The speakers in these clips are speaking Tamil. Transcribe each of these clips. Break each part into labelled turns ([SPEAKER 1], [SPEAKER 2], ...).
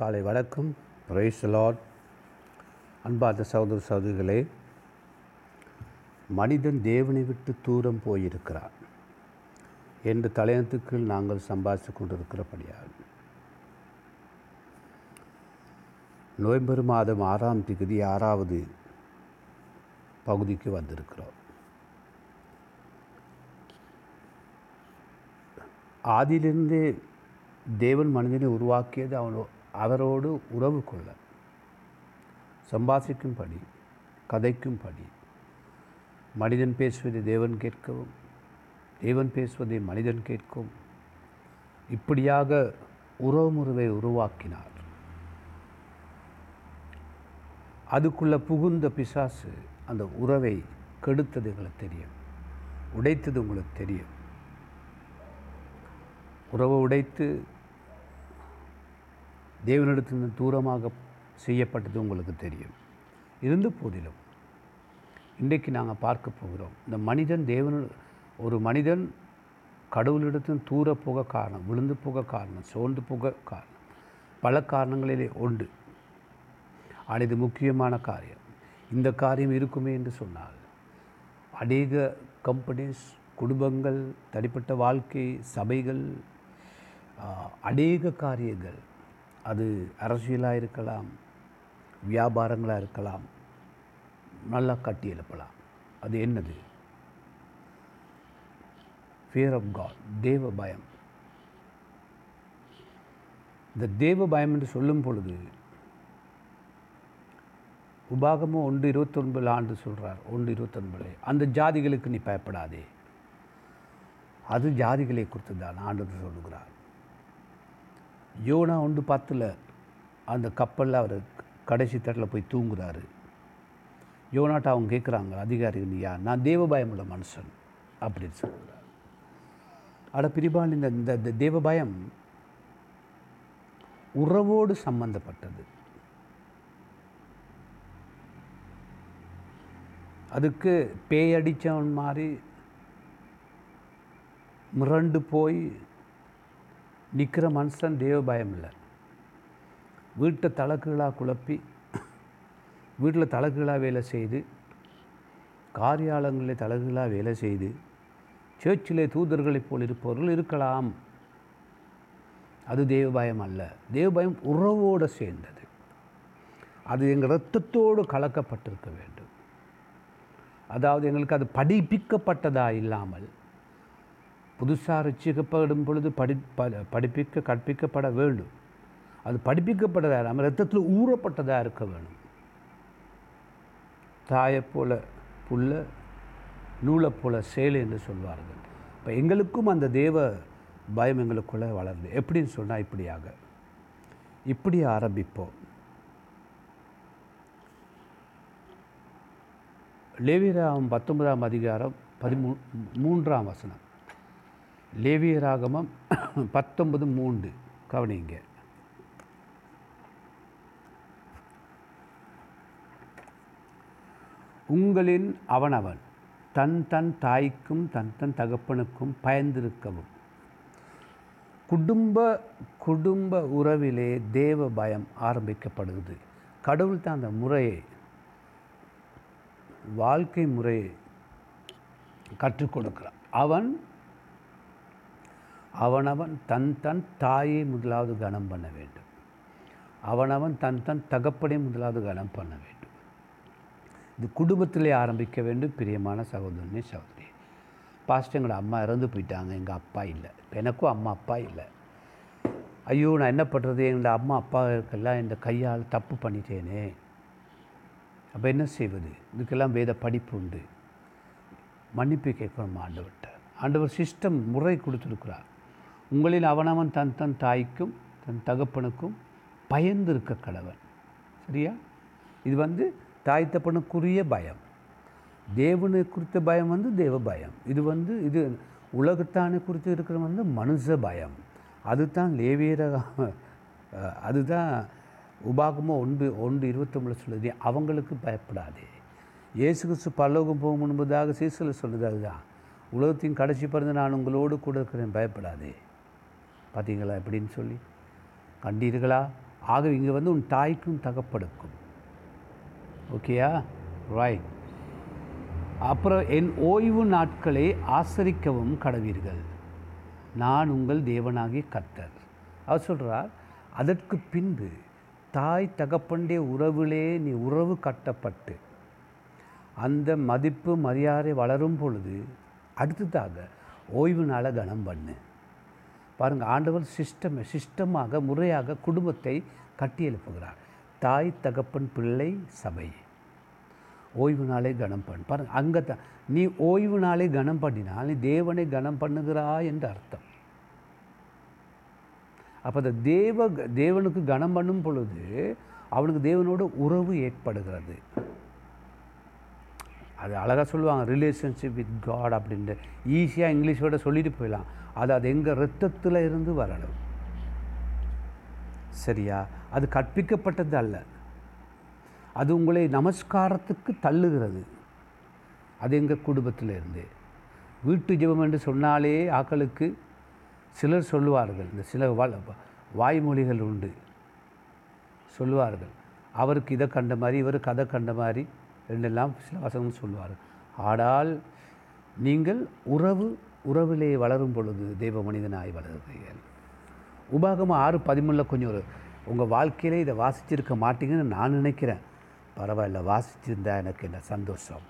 [SPEAKER 1] காலை வணக்கம். பிரைஸ் லார்ட் அன்பார்ந்த சகோதர சகோதரிகளே மனிதன் தேவனை விட்டு தூரம் போயிருக்கிறான் என்று தலையத்துக்கு நாங்கள் சம்பாதித்து கொண்டிருக்கிறபடியால். நவம்பர் மாதம் ஆறாம் திகதி ஆறாவது பகுதிக்கு வந்திருக்கிறோம். ஆதியிலிருந்து தேவன் மனிதனை உருவாக்கியது அவனோ அவரோடு உறவு கொள்ள சம்பாஷிக்கும்படி கதைக்கும்படி மனிதன் பேசுவதை தேவன் கேட்கவும் தேவன் பேசுவதை மனிதன் கேட்கும். இப்படியாக உறவுமுறைவை உருவாக்கினார். அதுக்குள்ளே புகுந்த பிசாசு அந்த உறவை கெடுத்தது எங்களுக்கு தெரியும். உடைத்தது உங்களுக்கு தெரியும். உறவை உடைத்து தேவனிடத்திலிருந்து தூரமாக செய்யப்பட்டது உங்களுக்கு தெரியும். இருந்த போதிலும் இன்றைக்கு நாங்கள் பார்க்க போகிறோம். இந்த மனிதன் தேவன ஒரு மனிதன் கடவுளிடத்தில் தூர போக காரணம் விழுந்து போக காரணம் சோர்ந்து போக காரணம் பல காரணங்களிலே உண்டு. ஆனால் இது முக்கியமான காரியம். இந்த காரியம் இருக்குமே என்று சொன்னால் அநேக கம்பெனிஸ் குடும்பங்கள் தனிப்பட்ட வாழ்க்கை சபைகள் அநேக காரியங்கள் அது அரசியலாக இருக்கலாம் வியாபாரங்களாக இருக்கலாம் நல்லா கட்டி எழுப்பலாம். அது என்னது? ஃபியர் ஆஃப் காட் தேவ பயம். இந்த தேவ பயம் என்று சொல்லும் பொழுது உபாகமும் ஒன்று இருபத்தொன்பது ஆண்டு சொல்கிறார் ஒன்று இருபத்தொன்பது. அந்த ஜாதிகளுக்கு நீ பயப்படாதே. அது ஜாதிகளை குறித்து தான் ஆண்டு சொல்லுகிறார். யோனா ஒன்று பார்த்துல அந்த கப்பலில் அவர் கடைசி தட்டில் போய் தூங்குறாரு. யோனாட்ட அவங்க கேட்குறாங்க அதிகாரிகள் யா நான் தேவபயம் உள்ள மனுஷன். அப்படின்னு சொல்கிறார் அட பிரிபால் இந்த இந்த தேவபயம் உறவோடு சம்பந்தப்பட்டது. அதுக்கு பேய் அடித்தவன் மாதிரி மிரண்டு போய் நிற்கிற மனுஷன் தேவ பயம் இல்லை. வீட்டை தலக்குகளாக குழப்பி வீட்டில் தலக்குகளாக வேலை செய்து காரியாலயங்களில் தலகுகளாக வேலை செய்து சேர்ச்சிலே தூதர்களைப் போல் இருப்பவர்கள் இருக்கலாம். அது தேவபயம் அல்ல. தேவபயம் உறவோடு சேர்ந்தது. அது எங்கள் இரத்தத்தோடு கலக்கப்பட்டிருக்க வேண்டும். அதாவது எங்களுக்கு அது படிப்பிக்கப்பட்டதா இல்லாமல் புதுசாக ரசிக்கப்படும் பொழுது படி படிப்பிக்க கற்பிக்கப்பட வேண்டும். அது படிப்பிக்கப்பட்டதாக இல்லாமல் ரத்தத்தில் ஊறப்பட்டதாக இருக்க வேணும் தாயை போல புல்ல நூலை போல சேலை என்று சொல்வார்கள். இப்போ எங்களுக்கும் அந்த தேவ பயம் எங்களுக்குள்ளே வளருது. எப்படின்னு சொன்னால் இப்படியாக. இப்படி ஆரம்பிப்போம். லேவிராம் பத்தொன்பதாம் அதிகாரம் பதிமூ மூன்றாம் வசனம். லேவியராகமம் பத்தொன்பது மூன்று. கவனிங்க உங்களின் அவனவன் தன் தன் தாய்க்கும் தன் தன் தகப்பனுக்கும் பயந்திருக்கவும். குடும்ப குடும்ப உறவிலே தேவ பயம் ஆரம்பிக்கப்படுகிறது. கடவுள் தான் அந்த முறையை வாழ்க்கை முறையை கற்றுக் கொடுக்கிறான் அவன் அவனவன் தன் தன் தாயை முதலாவது கனம் பண்ண வேண்டும். அவனவன் தன் தன் தகப்பனை முதலாவது கனம் பண்ண வேண்டும். இது குடும்பத்திலே ஆரம்பிக்க வேண்டும் பிரியமான சகோதரனே சகோதரி. பாஸ்ட் எங்களோட அம்மா இறந்து போயிட்டாங்க எங்கள் அப்பா இல்லை. எனக்கும் அம்மா அப்பா இல்லை. ஐயோ நான் என்ன பண்ணுறது எங்களோட அம்மா அப்பா இருக்கெல்லாம் இந்த கையால் தப்பு பண்ணிட்டேனே. அப்போ என்ன செய்வது? இதுக்கெல்லாம் வேத படிப்பு உண்டு. மன்னிப்பு கேட்கணும் ஆண்டவர்கிட்ட. ஆண்டவர் சிஸ்டம் முறை கொடுத்துருக்குறார். உங்களில் அவனவன் தன் தன் தாய்க்கும் தன் தகப்பனுக்கும் பயந்திருக்க கடவன். சரியா? இது வந்து தாய் தப்பனுக்குரிய பயம். தேவனை குறித்த பயம் வந்து தேவ பயம். இது வந்து இது உலகத்தானை குறித்து இருக்கிற வந்து மனுஷ பயம். அதுதான் லேவியர அதுதான் உபாகமோ ஒன்று ஒன்று இருபத்தொம்பதில் சொல்லுது அவங்களுக்கு பயப்படாதே. இயேசு கிறிஸ்து பல்லோகம் போகும் முன்பதாக சீசலில் சொல்லுது அதுதான் உலகத்தின் கடைசி பிறந்து நான் உங்களோடு கூட இருக்கிறேன் பயப்படாதே. பார்த்தீங்களா எப்படின்னு சொல்லி? கண்டீர்களா? ஆகவே இங்கே வந்து உன் தாய்க்கும் தகப்படுக்கும் ஓகேயா ரைட் அப்புறம் என் ஓய்வு நாட்களை ஆசரிக்கவும் கடவீர்கள். நான் உங்கள் தேவனாகிய கர்த்தர். அவர் சொல்கிறார் அதற்கு பின்பு தாய் தகப்பண்டே உறவிலே நீ உறவு கட்டப்பட்டு அந்த மதிப்பு மரியாதை வளரும் பொழுது அடுத்ததாக ஓய்வு நாளை கனம் பண்ணு. பாருங்கள் ஆண்டவர் சிஸ்டம் சிஸ்டமாக முறையாக குடும்பத்தை கட்டியெழுப்புகிறார். தாய் தகப்பன் பிள்ளை சபை. ஓய்வு நாளை கனம் பண்ணு பாருங்கள் அங்கே தான் நீ ஓய்வு நாளை கனம் பண்ணினால் நீ தேவனை கனம் பண்ணுகிறா என்று அர்த்தம். அப்போ அந்த தேவ தேவனுக்கு கனம் பண்ணும் பொழுது அவனுக்கு தேவனோட உறவு ஏற்படுகிறது. அது அழகாக சொல்லுவாங்க ரிலேஷன்ஷிப் வித் காட் அப்படின்ட்டு. ஈஸியாக இங்கிலீஷோட சொல்லிட்டு போயிடலாம். அது அது எங்கள் ரத்தத்தில் இருந்து வரணும் சரியா? அது கற்பிக்கப்பட்டது அல்ல. அது உங்களை நமஸ்காரத்துக்கு தள்ளுகிறது. அது எங்கள் குடும்பத்தில் இருந்து. வீட்டு ஜெபம் என்று சொன்னாலே ஆக்களுக்கு சிலர் சொல்லுவார்கள். இந்த சில வா- வாய்மொழிகள் உண்டு. சொல்லுவார்கள். அவருக்கு இதை கண்ட மாதிரி இவருக்கு அதை கண்ட மாதிரி ரெண்டெல்லாம் சில வசனம் சொல்வார் ஆடால் நீங்கள் உறவு உறவிலே வளரும் பொழுது தெய்வ மனிதனாய் வளருகிறீர்கள் உபாகமம் ஆறு பதிமூணில் கொஞ்சம் ஒரு உங்கள் வாழ்க்கையிலே இதை வாசிச்சிருக்க மாட்டீங்கன்னு நான் நினைக்கிறேன். பரவாயில்ல வாசிச்சிருந்தா எனக்கு என்ன சந்தோஷம்.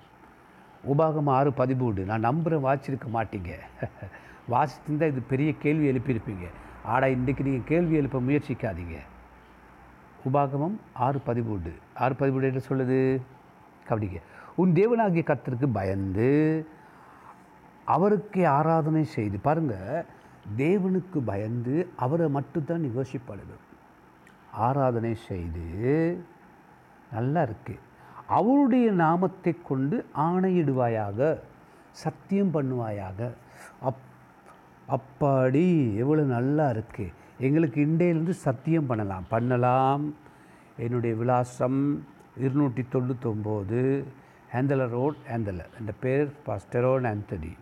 [SPEAKER 1] உபாகம் ஆறு பதிமூணு நான் நம்புகிறேன் வாசிச்சிருக்க மாட்டீங்க. வாசிச்சிருந்தா இது பெரிய கேள்வி எழுப்பியிருப்பீங்க. ஆனால் இன்றைக்கி நீங்கள் கேள்வி எழுப்ப முயற்சிக்காதீங்க. உபாகமம் ஆறு பதிமூன்று ஆறு பதிமூன்று என்ன சொல்லுது? கவனிங்க. உன் தேவனாகிய கத்திற்கு பயந்து அவருக்கே ஆராதனை செய்து பாருங்கள் தேவனுக்கு பயந்து அவரை மட்டும்தான் யோசிப்படணும் ஆராதனை செய்து நல்லா இருக்குது அவருடைய நாமத்தை கொண்டு ஆணையிடுவாயாக சத்தியம் பண்ணுவாயாக. அப் அப்பாடி எவ்வளோ நல்லா இருக்குது எங்களுக்கு இண்டையிலிருந்து சத்தியம் பண்ணலாம். பண்ணலாம். என்னுடைய விலாசம் இருநூற்றி தொண்ணூத்தொம்போது ஹேந்தலர் ரோட் ஹேந்தலர். என்ற பேர் பாஸ்டரோன் ஆந்தனி.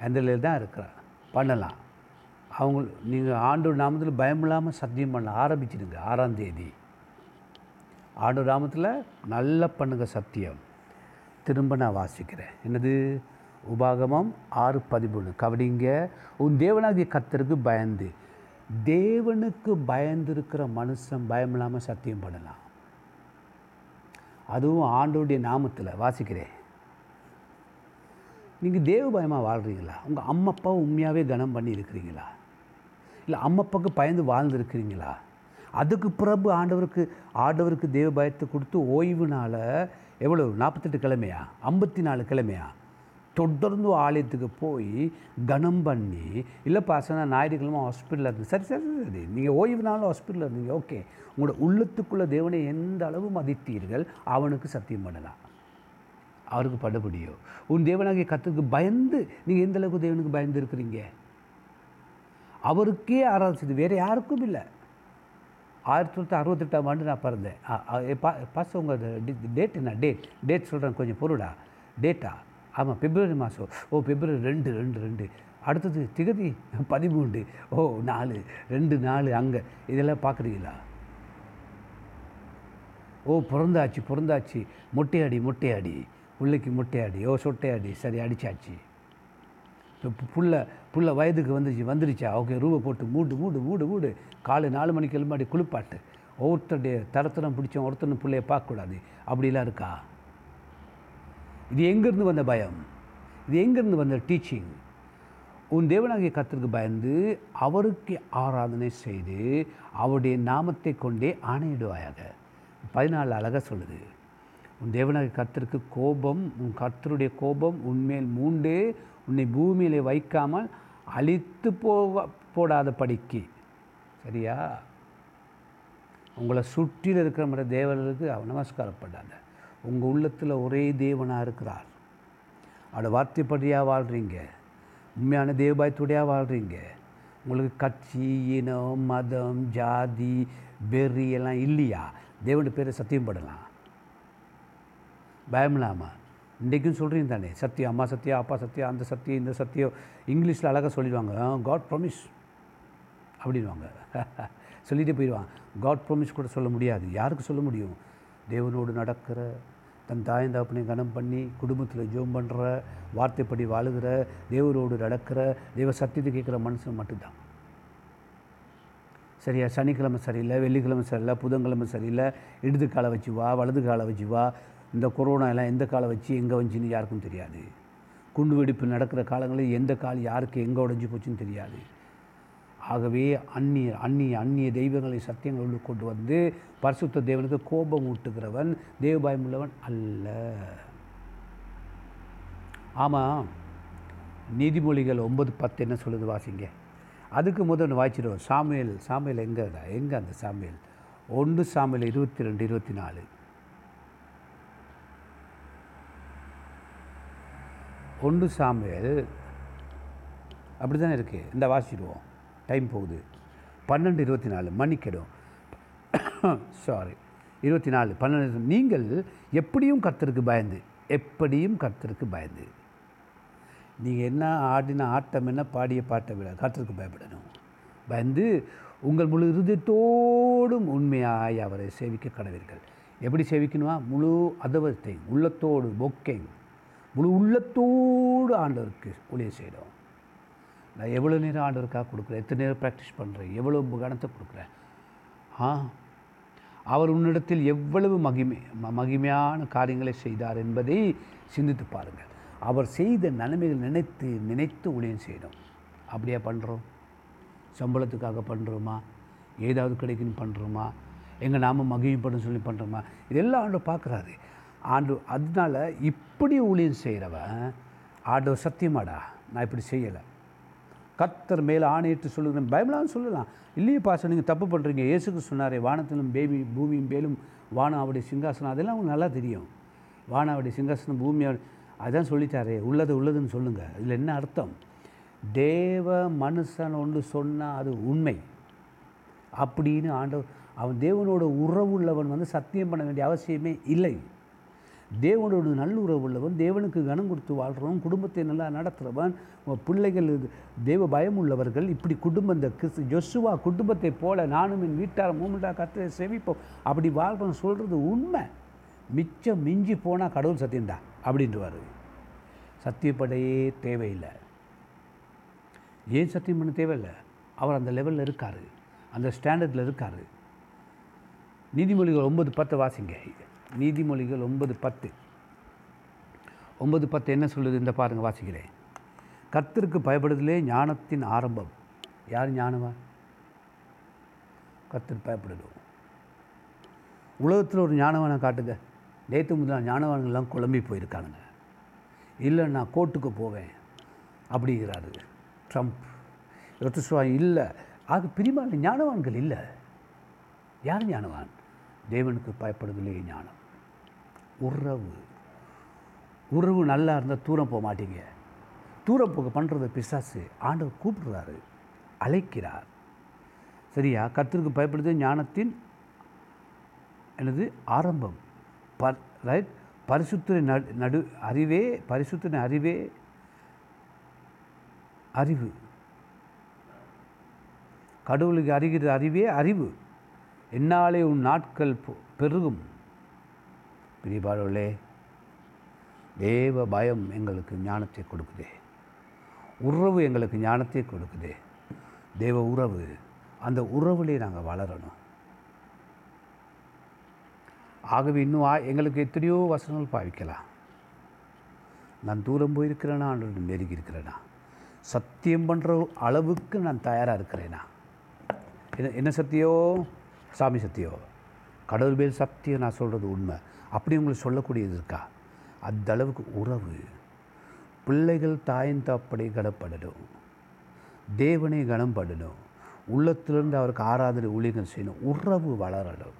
[SPEAKER 1] ஹேந்தலில் தான் இருக்கிறார். பண்ணலாம். அவங்க நீங்கள் ஆண்டு நாமத்தில் பயமில்லாமல் சத்தியம் பண்ண ஆரம்பிச்சிடுங்க ஆறாம் தேதி. ஆண்டு நாமத்தில் நல்லா பண்ணுங்க சத்தியம். திரும்ப நான் வாசிக்கிறேன். என்னது? உபாகமம் ஆறு பதிமூணு. கவனிங்க உன் தேவனாகிய கத்தருக்கு பயந்து தேவனுக்கு பயந்து இருக்கிற மனுஷன் பயமில்லாமல் சத்தியம் பண்ணலாம். அதுவும் ஆண்டோடைய நாமத்தில் வாசிக்கிறேன். நீங்கள் தேவ பயமாக வாழ்கிறீங்களா உங்கள் அம்மா அப்பாவை உண்மையாகவே கனம் பண்ணி இருக்கிறீங்களா? இல்லை அம்மா அப்பாவுக்கு பயந்து வாழ்ந்துருக்கிறீங்களா? அதுக்கு பிறகு ஆண்டவருக்கு ஆண்டவருக்கு தேவ பயத்தை கொடுத்து ஓய்வுனால் எவ்வளோ நாற்பத்தெட்டு கிழமையா? ஐம்பத்தி நாலு கிழமையா? தொடர்ந்து ஆலயத்துக்கு போய் கனம் பண்ணி இல்லை பாசனா ஞாயிற்றுக்கிழமை ஹாஸ்பிட்டலில் இருந்து சரி சரி சரி நீங்கள் ஓய்வுனாலும் ஹாஸ்பிட்டலில் இருந்தீங்க ஓகே உங்களோட உள்ளத்துக்குள்ளே தேவனை எந்த அளவு மதித்தீர்கள் அவனுக்கு சத்தியம் பண்ணலாம் அவருக்கு படுபடியோ? உன் தேவனாகிய கத்துக்கு பயந்து நீங்கள் எந்த அளவுக்கு தேவனுக்கு பயந்து இருக்கிறீங்க? அவருக்கே ஆராதிச்சது வேறு யாருக்கும் இல்லை. ஆயிரத்தி தொள்ளாயிரத்தி அறுபத்தெட்டாம் ஆண்டு நான் பிறந்தேன். ஆ, ஏ, பா பாஸ் உங்கள் டேட் என்ன? டேட் டேட் சொல்கிறேன் கொஞ்சம் பொருடா. டேட்டா? ஆமாம் பிப்ரவரி மாதம் ஓ பிப்ரவரி ரெண்டு ரெண்டு ரெண்டு. அடுத்தது திகதி பதிமூன்று. ஓ நாலு ரெண்டு நாலு அங்கே. இதெல்லாம் பார்க்குறீங்களா? ஓ பிறந்தாச்சு பிறந்தாச்சு. மொட்டையாடி மொட்டையாடி. பிள்ளைக்கு மொட்டையாடி. ஓ சொட்டையாடி. சரி அடித்தாச்சு இப்போ புள்ள புள்ள வயதுக்கு வந்துச்சு வந்துருச்சா? ஓகே ரூபை போட்டு மூடு மூடு மூடு மூடு. காலை நாலு மணிக்கு எழுமாடி குளிப்பாட்டு. ஒவ்வொருத்தருடைய தரத்தனம் பிடிச்சோம் ஒருத்தனும் பிள்ளைய பார்க்கக்கூடாது. அப்படிலாம் இருக்கா? இது எங்கேருந்து வந்த பயம்? இது எங்கேருந்து வந்த டீச்சிங் உன் தேவனாகிய கத்திற்கு பயந்து அவருக்கு ஆராதனை செய்து அவருடைய நாமத்தை கொண்டே ஆணையிடுவாயாக. பதினாலு அழகாக சொல்லுது. உன் தேவனாகிய கத்திற்கு கோபம் உன் கர்த்தருடைய கோபம் உன்மேல் மூண்டு உன்னை பூமியிலே வைக்காமல் அழித்து போக போடாத படிக்கு சரியா? உங்களை சுற்றில இருக்கிற மாதிரி தேவர்களுக்கு அவ நமஸ்காரப்படாத. உங்கள் உள்ளத்தில் ஒரே தேவனாக இருக்கிறார். அவட வார்த்தைப்படியாக வாழ்கிறீங்க உண்மையான தேவபாயத்துடையாக வாழ்கிறீங்க உங்களுக்கு கட்சி இனம் மதம் ஜாதி வெறி எல்லாம் இல்லையா? தேவனுடைய பேரை சத்தியம் படலாம் பயமில்லாமா இன்றைக்கும் சொல்கிறீங்க தானே சத்தியம் அம்மா சத்தியம் அப்பா சத்தியம் அந்த சத்தியம் இந்த சத்தியம். இங்கிலீஷில் அழகாக சொல்லிடுவாங்க காட் ப்ரொமிஸ் அப்படின்வாங்க சொல்லிகிட்டே போயிடுவான் காட் ப்ரொமிஸ் கூட சொல்ல முடியாது. யாருக்கு சொல்ல முடியும்? தேவனோடு நடக்கிற தன் தாய் தகப்பனை கனம் பண்ணி குடும்பத்தில் ஜோம் பண்ணுற வார்த்தைப்படி வாழுகிற தேவரோடு நடக்கிற தெய்வ சத்தியத்தை கேட்குற மனுஷன் மட்டும்தான். சரியா? சனிக்கிழமை சரியில்லை வெள்ளிக்கிழமை சரியில்லை புதன்கிழமை சரியில்லை. இடது காலை வச்சு வா வலது காலை வச்சு வா. இந்த கொரோனா எல்லாம் எந்த காலை வச்சு எங்கே வந்துச்சுன்னு யாருக்கும் தெரியாது. குண்டு வெடிப்பு நடக்கிற காலங்களில் எந்த கால் யாருக்கு எங்கே உடஞ்சி போச்சுன்னு தெரியாது. ஆகவே அந்நிய அந்நிய அந்நிய தெய்வங்களை சத்தியங்களோடு கொண்டு வந்து பரிசுத்த தேவனுக்கு கோபம் ஊட்டுகிறவன் தேவபாயம் உள்ளவன் அல்ல. ஆமாம் நீதிமொழிகள் ஒன்பது பத்து என்ன சொல்லுது வாசிங்க? அதுக்கு முதல் வாய்ச்சிடுவோம் சாமியல் சாமியல் எங்கே எங்கே அந்த சாமியல் ஒன்று சாமியல் இருபத்தி ரெண்டு இருபத்தி நாலு ஒன்று சாமியல் அப்படி தானே இருக்குது இந்த வாசிடுவோம் டைம் போகுது. பன்னெண்டு இருபத்தி நாலு மன்னிக்கிடும் சாரி இருபத்தி நாலு பன்னெண்டு நீங்கள் எப்படியும் கத்தருக்கு பயந்து எப்படியும் கத்தருக்கு பயந்து. நீங்கள் என்ன ஆடின ஆட்டம் என்ன பாடிய பாட்டை விட கத்தருக்கு பயப்படணும். பயந்து உங்கள் முழு இருதயத்தோடும் உண்மையாய் அவரை சேவிக்க கடவீர்கள். எப்படி சேவிக்கணுமா? முழு அதவத்தை உள்ளத்தோடு பொக்கை முழு உள்ளத்தோடு ஆண்டவருக்கு ஒளியை செய்கிறோம் நான் எவ்வளோ நேரம் ஆண்டவருக்காக கொடுக்குறேன்? எத்தனை நேரம் ப்ராக்டிஸ் பண்ணுறேன் எவ்வளோ கணத்தை கொடுக்குறேன்? ஆ? அவர் உன்னிடத்தில் எவ்வளவு மகிமை ம- மகிமையான காரியங்களை செய்தார் என்பதை சிந்தித்து பாருங்கள். அவர் செய்த நன்மைகள் நினைத்து நினைத்து ஊழியம் செய்யணும் அப்படியே பண்ணுறோம் சம்பளத்துக்காக பண்ணுறோமா ஏதாவது கிடைக்குன்னு பண்ணுறோமா எங்கள் நாம மகிமைப்படும் சொல்லி பண்ணுறோமா இதெல்லாம் ஆண்டு பார்க்குறாரு. ஆண்டு அதனால இப்படி ஊழியம் செய்கிறவன் ஆண்டவர் சத்தியமாடா? நான் இப்படி செய்யலை. கத்தர் மேலே ஆணையிட்டு சொல்லுகிறேன் பைபிளான்னு சொல்லலாம். இல்லையே பாச நீங்கள் தப்பு பண்ணுறீங்க இயேசுக்கு சொன்னாரே வானத்திலும் பேபி பூமியும் மேலும் வானம் அவருடைய சிங்காசனம். அதெல்லாம் உங்களுக்கு நல்லா தெரியும். வானம் அவருடைய சிங்காசனம் பூமி அதான் சொல்லிட்டாரே உள்ளது உள்ளதுன்னு சொல்லுங்கள் இதில் என்ன அர்த்தம்? தேவ மனுஷன் ஒன்று சொன்னால் அது உண்மை. அப்படின்னு ஆண்டவர் அவன் தேவனோட உறவு உள்ளவன் வந்து சத்தியம் பண்ண வேண்டிய அவசியமே இல்லை. தேவனோட நல்லுறவு உள்ளவன் தேவனுக்கு கனம் கொடுத்து வாழ்கிறவன் குடும்பத்தை நல்லா நடத்துகிறவன் பிள்ளைகள் தேவ பயம் உள்ளவர்கள் இப்படி குடும்பம் இந்த கிறிஸ்து ஜொசுவா குடும்பத்தை போல நானும் என் வீட்டார் மூமெண்டா கற்று செவிப்போம். அப்படி வாழ்கிறோம் சொல்கிறது உண்மை. மிச்சம் மிஞ்சி போனால் கடவுள் சத்தியம்டா அப்படின்றவார். சத்தியப்படையே தேவையில்லை. ஏன் சத்தியம் பண்ண தேவையில்லை? அவர் அந்த லெவலில் இருக்கார். அந்த ஸ்டாண்டர்டில் இருக்கார். நீதிமொழிகள் ஒன்பது பத்து வாசிங்க. நீதிமொழிகள் ஒன்பது பத்து. ஒன்பது பத்து என்ன சொல்லுது இந்த பாருங்க வாசிக்கிறேன் கத்திற்கு பயப்படுதலே ஞானத்தின் ஆரம்பம். யார் ஞானவா கர்த்தர் பயப்படுதோ உலகத்தில் ஒரு ஞானவானை காட்டுங்க. நேற்று முதல் ஞானவான்கள்லாம் குழம்பி போயிருக்கானுங்க. இல்லை நான் கோர்ட்டுக்கு போவேன் அப்படிங்கிறாரு ட்ரம்ப். ரத்துஸ்வாமி இல்லை. ஆக பிரிமால ஞானவான்கள் இல்லை. யார் ஞானவான்? தேவனுக்கு பயப்படுதலே ஞானம். உறவு. உறவு நல்லா இருந்தால் தூரம் போக மாட்டீங்க. தூரம் போக பண்ணுறது பிசாசு. ஆண்டவர் கூப்பிடுறாரு. அழைக்கிறார். சரியா? கத்திற்கு பயப்படுது ஞானத்தின் எனது ஆரம்பம். பர் ரைட் பரிசுத்தின நடு நடு அறிவே பரிசுத்தின அறிவே அறிவு. கடவுளுக்கு அறிகிற அறிவே அறிவு. என்னாலே உன் நாட்கள் பொ- பெருகும். பிரிபாளர்களே தேவ பயம் எங்களுக்கு ஞானத்தை கொடுக்குதே. உறவு எங்களுக்கு ஞானத்தை கொடுக்குதே. தேவ உறவு அந்த உறவுலேயே நாங்கள் வளரணும். ஆகவே இன்னும் ஆ- எங்களுக்கு எத்தனையோ வசனங்கள் பாவிக்கலாம். நான் தூரம் போயிருக்கிறேனா? ஆண்டோடு நெருங்கி இருக்கிறேனா? சத்தியம் பண்ணுற அளவுக்கு நான் தயாராக இருக்கிறேனா? என்ன என்ன சத்தியோ? சாமி சத்தியோ? கடவுள் மேல் சத்தியம் நான் சொல்கிறது உண்மை. அப்படி உங்களுக்கு சொல்லக்கூடியது இருக்கா? அந்த அளவுக்கு உறவு. பிள்ளைகள் தாயின் தாப்படை கனப்படணும் தேவனை கனம் உள்ளத்திலிருந்து அவருக்கு ஆராதனை ஊழியங்கள் செய்யணும். உறவு வளரணும்.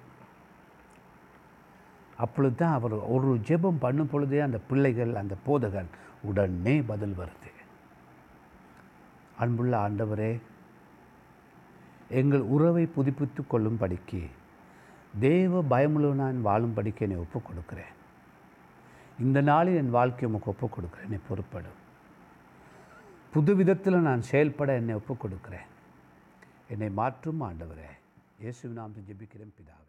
[SPEAKER 1] அப்பொழுது தான் அவர் ஒரு ஜெபம் பண்ணும் பொழுதே அந்த பிள்ளைகள் அந்த போதகன் உடனே பதில் வருது. அன்புள்ள ஆண்டவரே எங்கள் உறவை புதுப்பித்து கொள்ளும் படிக்கு தேவ பயமுள்ள நான் வாழும் படிக்க என்னை ஒப்புக் கொடுக்கிறேன் இந்த நாளில் என் வாழ்க்கையை உமக்கு ஒப்புக் கொடுக்கிறேன் என்னை பொறுப்படும் புது விதத்தில் நான் செயல்பட என்னை ஒப்புக் கொடுக்குறேன் என்னை மாற்றும் ஆண்டவரே. இயேசு நாம் ஜெபிக்கிறேன் பிதாவே.